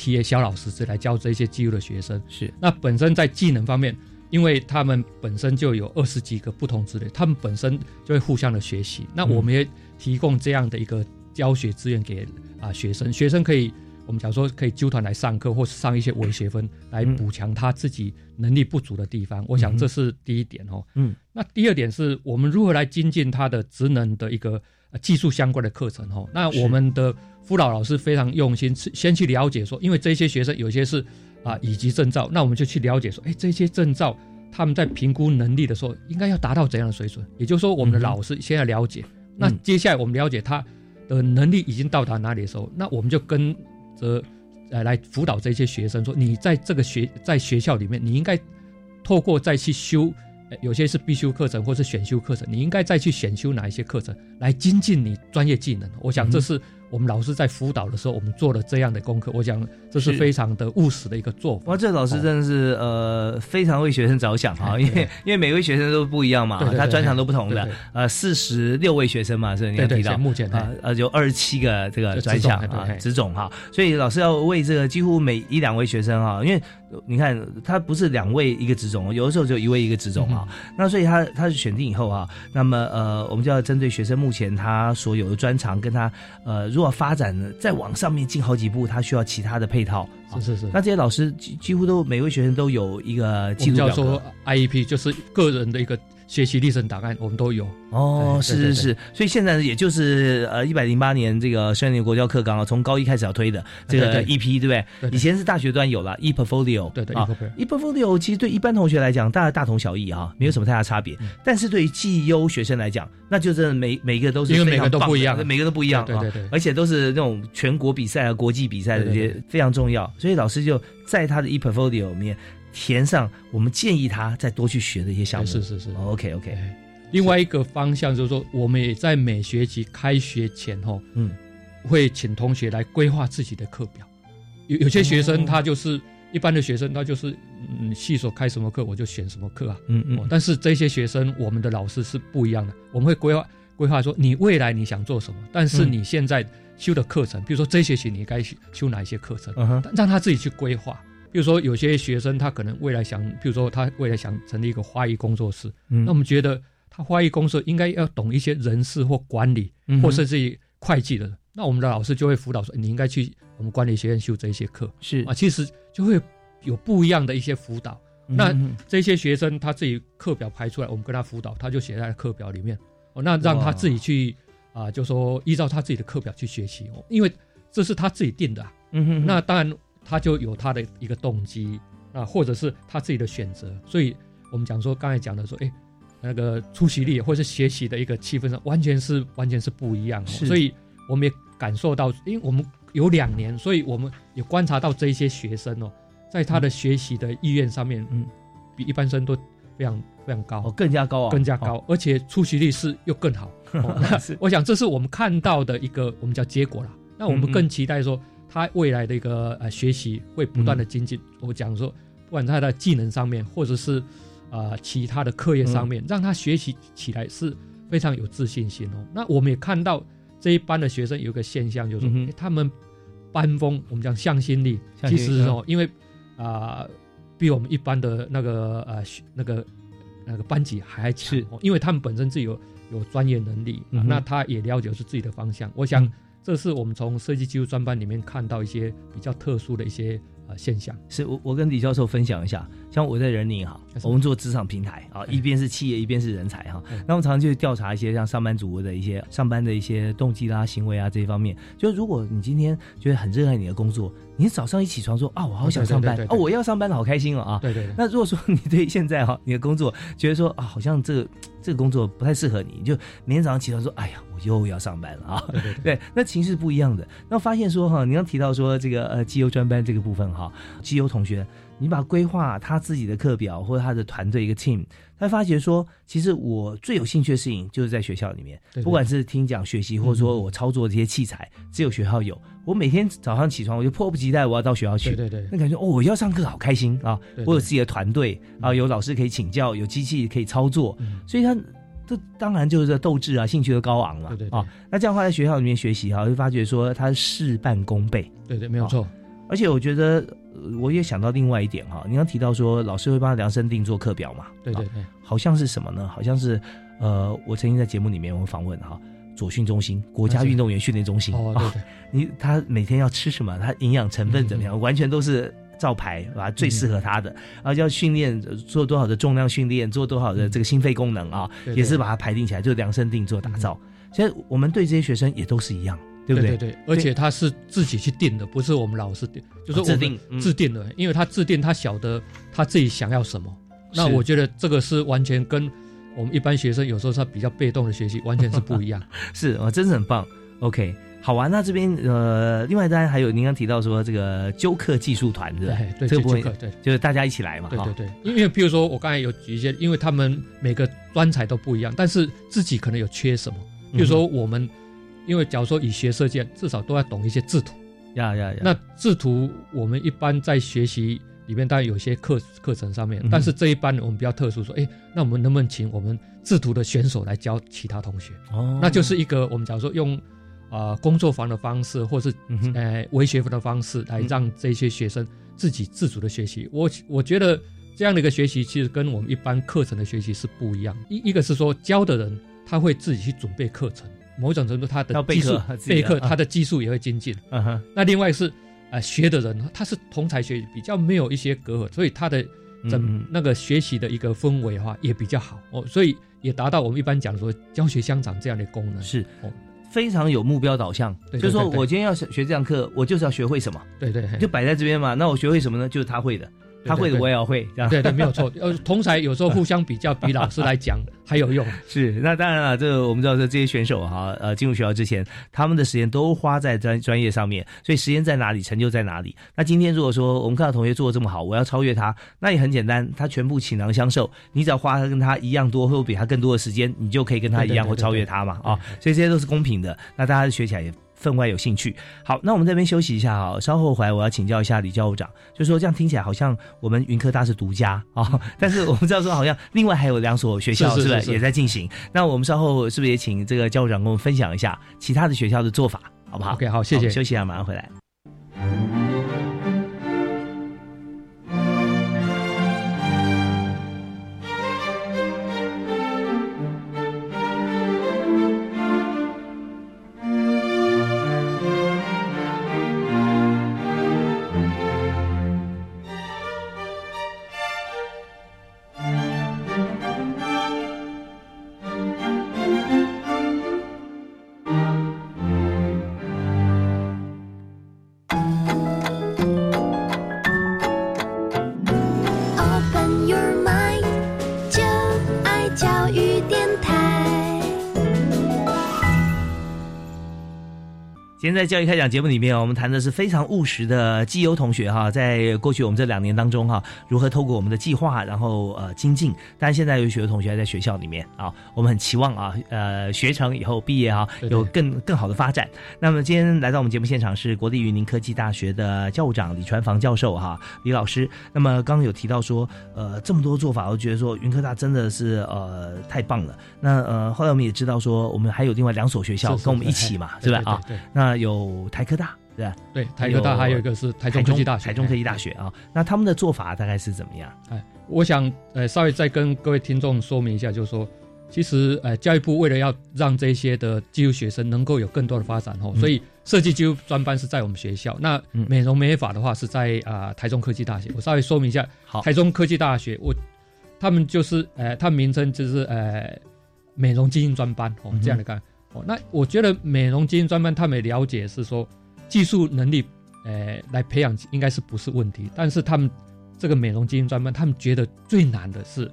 T A 小老师，是来教这些技术的学生。是。那本身在技能方面。因为他们本身就有二十几个不同之类，他们本身就会互相的学习。那我们也提供这样的一个教学资源给啊学生，学生可以我们假如说可以纠团来上课，或是上一些微学分来补强他自己能力不足的地方。我想这是第一点哦。嗯。那第二点是我们如何来精进他的职能的一个技术相关的课程哦。那我们的辅导老师非常用心，先去了解说，因为这些学生有些是。啊，以及证照，那我们就去了解说，哎，这些证照他们在评估能力的时候，应该要达到怎样的水准？也就是说，我们的老师先要了解。那接下来我们了解他的能力已经到达哪里的时候，那我们就跟着呃来辅导这些学生说，你在这个学在学校里面，你应该透过再去修，有些是必修课程或是选修课程，你应该再去选修哪一些课程来精进你专业技能。我想这是。我们老师在辅导的时候，我们做了这样的功课，我想这是非常的务实的一个做法。哇，这老师真的是呃非常为学生着想哈，因为 因为每位学生都不一样嘛，他专长都不同的。呃，四十六位学生嘛，是你要提到。目前啊呃有二十七个这个专项啊职种哈，所以老师要为这个几乎每一两位学生哈，因为你看他不是两位一个职种，有的时候就一位一个职种啊，那所以他他是选定以后啊，那么呃我们就要针对学生目前他所有的专长跟他呃。如果发展呢，再往上面进好几步，他需要其他的配套。是是是。那这些老师几几乎都每位学生都有一个记录叫做 IEP，就是个人的一个。学习历程档案我们都有。哦，是是是，所以现在也就是呃一百零八年这个十年国教课纲啊，从高一开始要推的这个 EP 对。不对？以前是大学端有了 e portfolio，对对啊，e portfolio 其实对一般同学来讲，大家大同小异啊，没有什么太大差别。但是对于绩优学生来讲，那就是每每一个都是因为每个都不一样，每个都不一样，对对对，而且都是那种全国比赛啊、国际比赛的这些非常重要，所以老师就在他的 e portfolio 里面填上我们建议他再多去学的一些项目。是是是，OK OK。另外一个方向就是说，我们也在每学期开学前后，嗯，会请同学来规划自己的课表。有有些学生他就是一般的学生，他就是嗯，系所开什么课我就选什么课啊，嗯嗯。但是这些学生，我们的老师是不一样的，我们会规划规划说，你未来你想做什么，但是你现在修的课程，比如说这学期你该修哪一些课程，让他自己去规划。比如说有些学生他可能未来想，比如说他未来想成立一个花艺工作室，那我们觉得。他花艺公司应该要懂一些人事或管理，或甚至于会计的。那我们的老师就会辅导说，你应该去我们管理学院修这些课。是啊，其实就会有不一样的一些辅导。那这些学生他自己课表排出来，我们跟他辅导，他就写在课表里面。哦，那让他自己去啊，就说依照他自己的课表去学习哦，因为这是他自己定的。嗯哼。那当然他就有他的一个动机啊，或者是他自己的选择。所以我们讲说刚才讲的说，哎。那个出席率或是学习的一个气氛上，完全是完全是不一样。所以我们也感受到，因为我们有两年，所以我们也观察到这一些学生哦，在他的学习的意愿上面，嗯，比一般生都非常非常高，更加高啊，更加高，而且出席率是又更好。我想这是我们看到的一个我们叫结果啦。那我们更期待说，他未来的一个呃学习会不断的精进。我讲说，不管他的技能上面，或者是啊其他的课业上面，让他学习起来是非常有自信心哦。那我们也看到这一班的学生有一个现象，就是说他们班风，我们讲向心力，其实哦，因为啊比我们一般的那个呃那个那个班级还强，因为他们本身自己有有专业能力，那他也了解是自己的方向。我想。这是我们从设计技术专班里面看到一些比较特殊的一些呃现象。是我我跟李教授分享一下，像我在人力哈，我们做职场平台啊，一边是企业，一边是人才哈。那我们常常就调查一些像上班族的一些上班的一些动机啦、行为啊这一方面。就如果你今天觉得很热爱你的工作，你早上一起床说啊，我好想上班哦，我要上班了，好开心哦啊。对对。那如果说你对现在哈你的工作觉得说啊，好像这个这个工作不太适合你，就明天早上起床说，哎呀。又要上班了啊！对，那情绪不一样的。那发现说哈，你刚提到说这个呃绩优专班这个部分哈，绩优同学，你把规划他自己的课表或者他的团队一个 team，他发觉说，其实我最有兴趣的事情就是在学校里面，不管是听讲学习，或者说我操作这些器材，只有学校有。我每天早上起床，我就迫不及待我要到学校去。对对对，那感觉哦，我要上课好开心啊！我有自己的团队啊，有老师可以请教，有机器可以操作，所以他。这当然就是斗志啊，兴趣的高昂了。对对啊，那这样的话在学校里面学习哈，会发觉说他事半功倍。对对，没有错。而且我觉得，我也想到另外一点哈，你刚提到说老师会帮他量身定做课表嘛？对对对，好像是什么呢？好像是呃，我曾经在节目里面我访问哈，左训中心国家运动员训练中心哦，对对，你他每天要吃什么？他营养成分怎么样？完全都是。照排啊，最适合他的，然后要训练做多少的重量训练，做多少的这个心肺功能啊，也是把它排定起来，就量身定做打造。其实我们对这些学生也都是一样，对不对？对对，而且他是自己去定的，不是我们老师定，就是制定制定的，因为他制定，他晓得他自己想要什么。那我觉得这个是完全跟我们一般学生有时候他比较被动的学习完全是不一样。是啊，真是很棒。OK。好玩，那这边呃，另外当然还有您刚提到说这个纠课技术团，对不对？这个部分对，就是大家一起来嘛。对对对，因为比如说我刚才有举一些，因为他们每个专才都不一样，但是自己可能有缺什么。比如说我们，因为假如说以学设计，至少都要懂一些制图。呀呀呀！那制图我们一般在学习里面，当然有些课课程上面，但是这一班我们比较特殊，说哎，那我们能不能请我们制图的选手来教其他同学？哦，那就是一个我们假如说用。啊，工作坊的方式，或是呃微学府的方式，来让这些学生自己自主的学习。我我觉得这样的一个学习，其实跟我们一般课程的学习是不一样。一一个是说教的人他会自己去准备课程，某种程度他的技术备课，他的技术也会精进。嗯哼。那另外是呃学的人，他是同才学习，比较没有一些隔阂，所以他的整那个学习的一个氛围的话也比较好哦，所以也达到我们一般讲说教学相长这样的功能。是哦。非常有目标导向，就是说我今天要学这堂课，我就是要学会什么，对对，就摆在这边嘛。那我学会什么呢？就是他会的。他会的我也要会，这样对对没有错。呃，同才有时候互相比较，比老师来讲 还有用。是，那当然了，这个我们知道说这些选手哈，呃，进入学校之前，他们的时间都花在专专业上面，所以时间在哪里，成就在哪里。那今天如果说我们看到同学做的这么好，我要超越他，那也很简单，他全部倾囊相授，你只要花跟他一样多，或比他更多的时间，你就可以跟他一样或超越他嘛啊。所以这些都是公平的，那大家学起来也。分外有兴趣。好，那我们这边休息一下哈，稍后回来我要请教一下李教务长，就说这样听起来好像我们云科大是独家啊，但是我们知道说好像另外还有两所学校是不是也在进行？那我们稍后是不是也请这个教务长跟我们分享一下其他的学校的做法，好不好？OK，好，谢谢。休息一下，马上回来。今天在教育开讲节目里面，我们谈的是非常务实的绩优同学哈，在过去我们这两年当中哈，如何透过我们的计划，然后呃精进。但现在有许多同学还在学校里面啊，我们很期望啊，呃学成以后毕业哈，有更更好的发展。那么今天来到我们节目现场是国立云林科技大学的教务长李传房教授哈，李老师。那么刚刚有提到说，呃这么多做法，我觉得说云科大真的是呃太棒了。那呃后来我们也知道说，我们还有另外两所学校跟我们一起嘛，是吧啊？那有台科大，对吧？对，台科大还有一个是台中科技大学，台中科技大学啊。那他们的做法大概是怎么样？哎，我想呃稍微再跟各位听众说明一下，就是说，其实呃教育部为了要让这些的技术学生能够有更多的发展哦，所以设计技术专班是在我们学校。那美容美发的话是在啊台中科技大学。我稍微说明一下，好，台中科技大学，我他们就是呃，他们名称就是呃美容基因专班哦，这样的看。哦，那我觉得美容精英专班他们了解是说技术能力，呃，来培养应该是不是问题，但是他们这个美容精英专班，他们觉得最难的是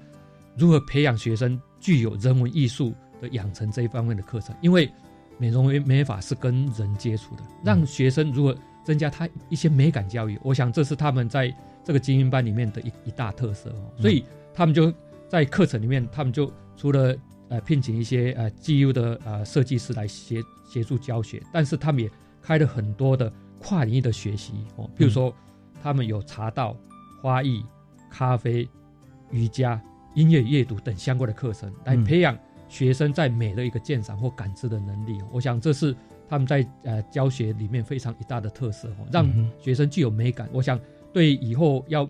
如何培养学生具有人文艺术的养成这一方面的课程，因为美容美法是跟人接触的，让学生如何增加他一些美感教育，我想这是他们在这个精英班里面的一一大特色哦，所以他们就在课程里面，他们就除了呃，聘请一些呃 GU 的呃设计师来协协助教学，但是他们也开了很多的跨领域的学习哦，比如说他们有茶道、花艺、咖啡、瑜伽、音乐阅读等相关的课程，来培养学生在美的一个鉴赏或感知的能力。我想这是他们在呃教学里面非常一大的特色哦，让学生具有美感。我想对以后要。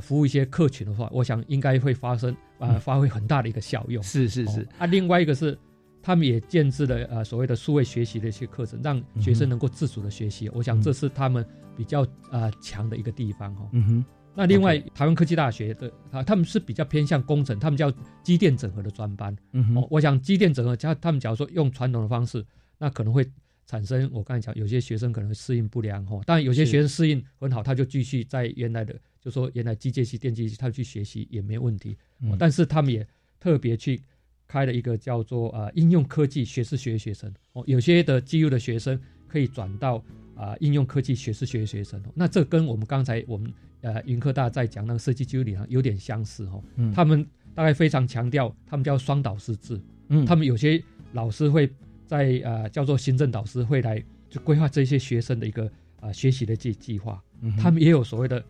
服务一些客群的话，我想应该会发生啊，发挥很大的一个效用。是是是啊，另外一个是，他们也建制了呃所谓的数位学习的一些课程，让学生能够自主的学习。我想这是他们比较啊强的一个地方哈。嗯哼。那另外台湾科技大学的啊，他们是比较偏向工程，他们叫机电整合的专班。嗯哼。我想机电整合，他他们假如说用传统的方式，那可能会产生我刚才讲有些学生可能适应不良哈。当然有些学生适应很好，他就继续在原来的。就说原来机械系、电机系，他去学习也没问题，但是他们也特别去开了一个叫做啊应用科技学士学位学生哦，有些的基优的学生可以转到啊应用科技学士学位学生哦，那这跟我们刚才我们呃云科大在讲那个设计基优里上有点相似哦，他们大概非常强调他们叫双导师制，嗯，他们有些老师会在呃叫做行政导师会来就规划这些学生的一个啊学习的计计划，他们也有所谓的。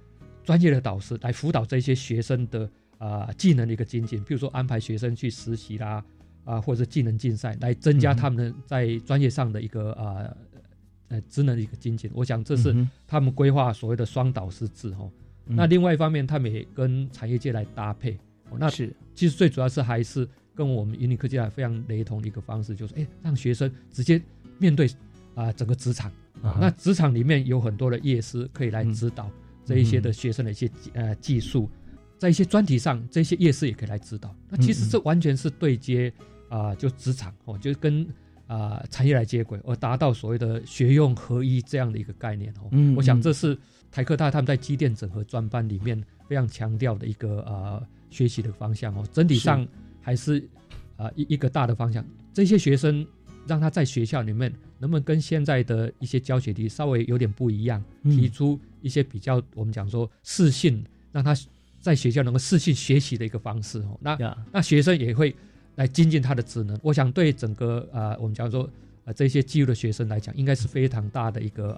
专业的导师来辅导这些学生的啊技能的一个精进，比如说安排学生去实习啦，啊或者技能竞赛，来增加他们在专业上的一个啊呃职能的一个精进。我想这是他们规划所谓的双导师制哈。那另外一方面，他们也跟产业界来搭配。那是其实最主要是还是跟我们云林科技大非常雷同的一个方式，就是哎让学生直接面对啊整个职场。那职场里面有很多的业师可以来指导。这一些的学生的一些呃技术，在一些专题上，这些业师也可以来指导。那其实这完全是对接啊，就职场哦，就跟啊产业来接轨，而达到所谓的学用合一这样的一个概念哦。嗯，我想这是台科大他们在机电整合专班里面非常强调的一个啊学习的方向哦。整体上还是啊一一个大的方向。这些学生让他在学校里面能不能跟现在的一些教学题稍微有点不一样，提出。一些比较，我们讲说适性，让他在学校能够适性学习的一个方式哦。那那学生也会来精进他的职能。我想对整个啊，我们讲说啊这些技术的学生来讲，应该是非常大的一个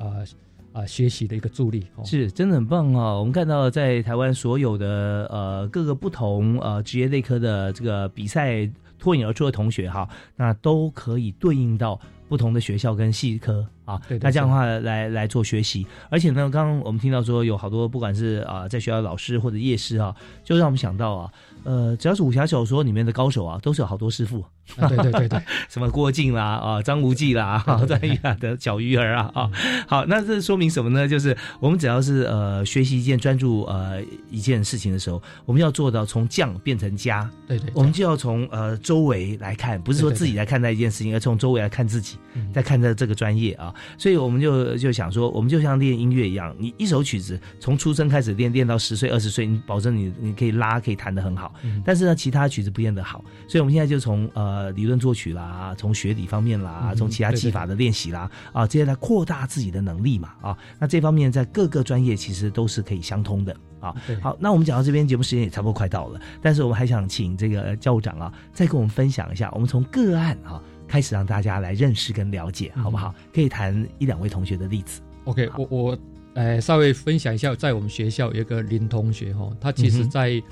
啊啊学习的一个助力。是，真的很棒哦。我们看到在台湾所有的呃各个不同呃职业内科的这个比赛脱颖而出的同学哈，那都可以对应到。不同的学校跟系科啊，那这样的话来来做学习，而且呢，刚刚我们听到说有好多不管是啊在学校的老师或者夜师啊，就让我们想到啊。呃，只要是武侠小说里面的高手啊，都是有好多师傅。对对对对，什么郭靖啦，啊，张无忌啦，张玉的小鱼儿啊，啊，好，那这说明什么呢？就是我们只要是呃学习一件专注呃一件事情的时候，我们要做到从将变成家。对对，我们就要从呃周围来看，不是说自己来看待一件事情，而从周围来看自己。在看待这个专业啊，所以我们就就想说，我们就像练音乐一样，你一首曲子从出生开始练，练到十岁、二十岁，你保证你你可以拉，可以弹得很好。但是呢，其他曲子不见得好，所以我们现在就从呃理论作曲啦，从学理方面啦，从其他技法的练习啦，啊，这些来扩大自己的能力嘛，啊，那这方面在各个专业其实都是可以相通的啊。好，那我们讲到这边，节目时间也差不多快到了，但是我们还想请这个教务长啊，再跟我们分享一下，我们从个案啊。开始让大家来认识跟了解，好不好？可以谈一两位同学的例子。OK，我我呃稍微分享一下，在我们学校有一个林同学哈，他其实在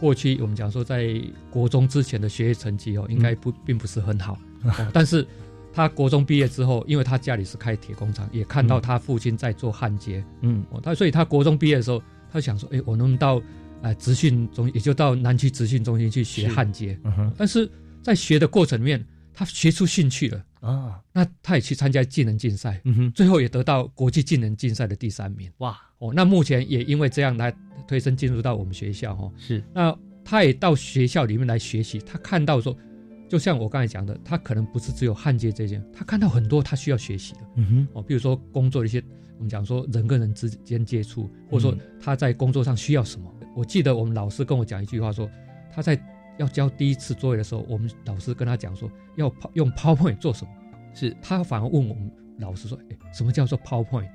过去我们讲说在国中之前的学业成绩哦，应该不并不是很好，但是他国中毕业之后，因为他家里是开铁工厂，也看到他父亲在做焊接，嗯，他所以他国中毕业的时候，他想说，哎，我能到呃职训中，也就到南区职训中心去学焊接，但是在学的过程里面。他学出兴趣了啊，那他也去参加技能竞赛，嗯哼，最后也得到国际技能竞赛的第三名。哇哦，那目前也因为这样来推升进入到我们学校哦。是，那他也到学校里面来学习，他看到说，就像我刚才讲的，他可能不是只有焊接这件，他看到很多他需要学习的，嗯哼，哦，比如说工作的一些，我们讲说人跟人之间接触，或者说他在工作上需要什么。我记得我们老师跟我讲一句话说，他在。要交第一次作业的时候，我们老师跟他讲说要用 PowerPoint 做什么，是。他反而问我们老师说：“哎，什么叫做 PowerPoint？”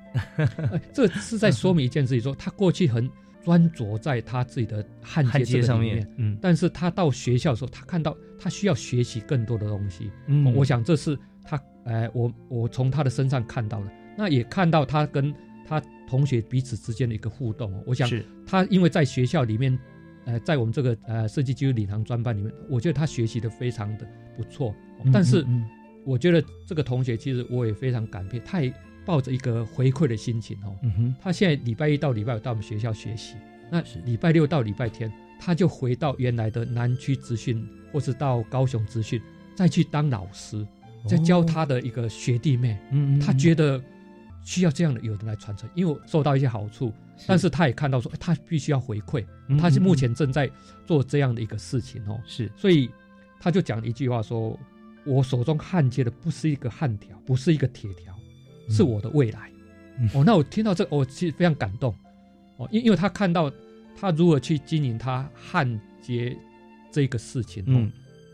这是在说明一件事情，说他过去很专着在他自己的焊接上面，嗯，但是他到学校的时候，他看到他需要学习更多的东西，嗯，我想这是他，哎，我我从他的身上看到了，那也看到他跟他同学彼此之间的一个互动，我想他因为在学校里面。呃，在我们这个呃设计技术领航专班里面，我觉得他学习的非常的不错。但是，我觉得这个同学其实我也非常感佩，他也抱着一个回馈的心情哦。他现在礼拜一到礼拜五到我们学校学习，那礼拜六到礼拜天他就回到原来的南区资训，或是到高雄资训，再去当老师，再教他的一个学弟妹。嗯，他觉得需要这样的有人来传承，因为受到一些好处。但是他也看到说，他必须要回馈，他是目前正在做这样的一个事情哦。是，所以他就讲了一句话说：“我手中焊接的不是一个焊条，不是一个铁条，是我的未来。”哦，那我听到这，我其实非常感动哦，因因为他看到他如何去经营他焊接这个事情。嗯，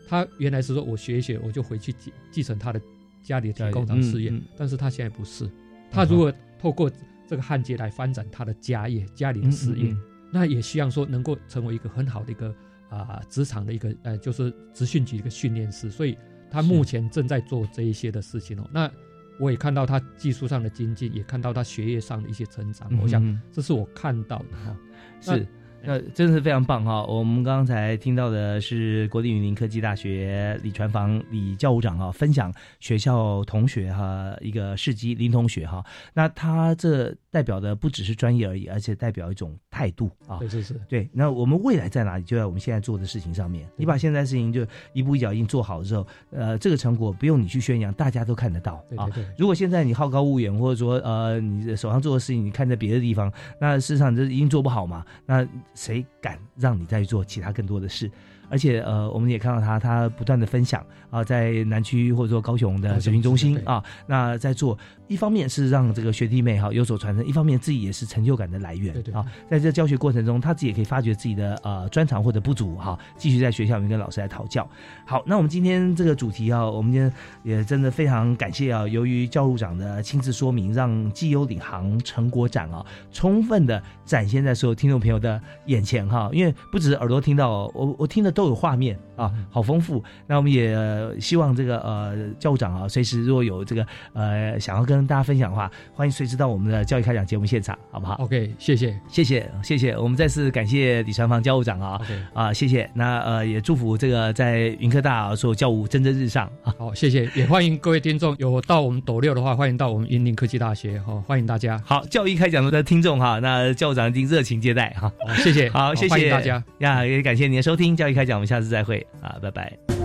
他原来是说我学一学，我就回去继继承他的家里的铁工厂事业，但是他现在不是，他如果透过。这个焊接来发展他的家业、家里的事业，那也希望说能够成为一个很好的一个啊职场的一个呃，就是职训局一个训练师。所以他目前正在做这一些的事情哦。那我也看到他技术上的精进，也看到他学业上的一些成长。我想这是我看到的哈。是。那真的是非常棒哈！我们刚才听到的是国立云林科技大学李传房李教务长啊，分享学校同学哈一个事迹林同学哈。那他这代表的不只是专业而已，而且代表一种态度啊。对，是是。对，那我们未来在哪里？就在我们现在做的事情上面。你把现在事情就一步一脚印做好之后，呃，这个成果不用你去宣扬，大家都看得到啊。如果现在你好高骛远，或者说呃你手上做的事情你看在别的地方，那事实上这已经做不好嘛。那谁敢让你再做其他更多的事？而且呃，我们也看到他，他不断的分享啊，在南区或者说高雄的培训中心啊，那在做，一方面是让这个学弟妹哈有所传承，一方面自己也是成就感的来源啊。在这教学过程中，他自己也可以发掘自己的呃专长或者不足哈，继续在学校里面跟老师来讨教。好，那我们今天这个主题啊，我们今天也真的非常感谢啊，由于教务长的亲自说明，让绩优领航成果展啊，充分的展现在所有听众朋友的眼前哈，因为不只是耳朵听到，我我听的。都有画面啊，好丰富。那我们也希望这个呃教务长啊，随时如果有这个呃想要跟大家分享的话，欢迎随时到我们的教育开讲节目现场，好不好？OK，谢谢，谢谢，谢谢。我们再次感谢李传芳教务长啊，啊，谢谢。那呃也祝福这个在云科大所有教务蒸蒸日上啊。好，谢谢，也欢迎各位听众有到我们斗六的话，欢迎到我们云林科技大学哈，欢迎大家。好，教育开讲的听众哈，那教务长已经热情接待哈，谢谢，好，谢谢大家呀，也感谢您的收听教育开讲。我们下次再会啊拜拜。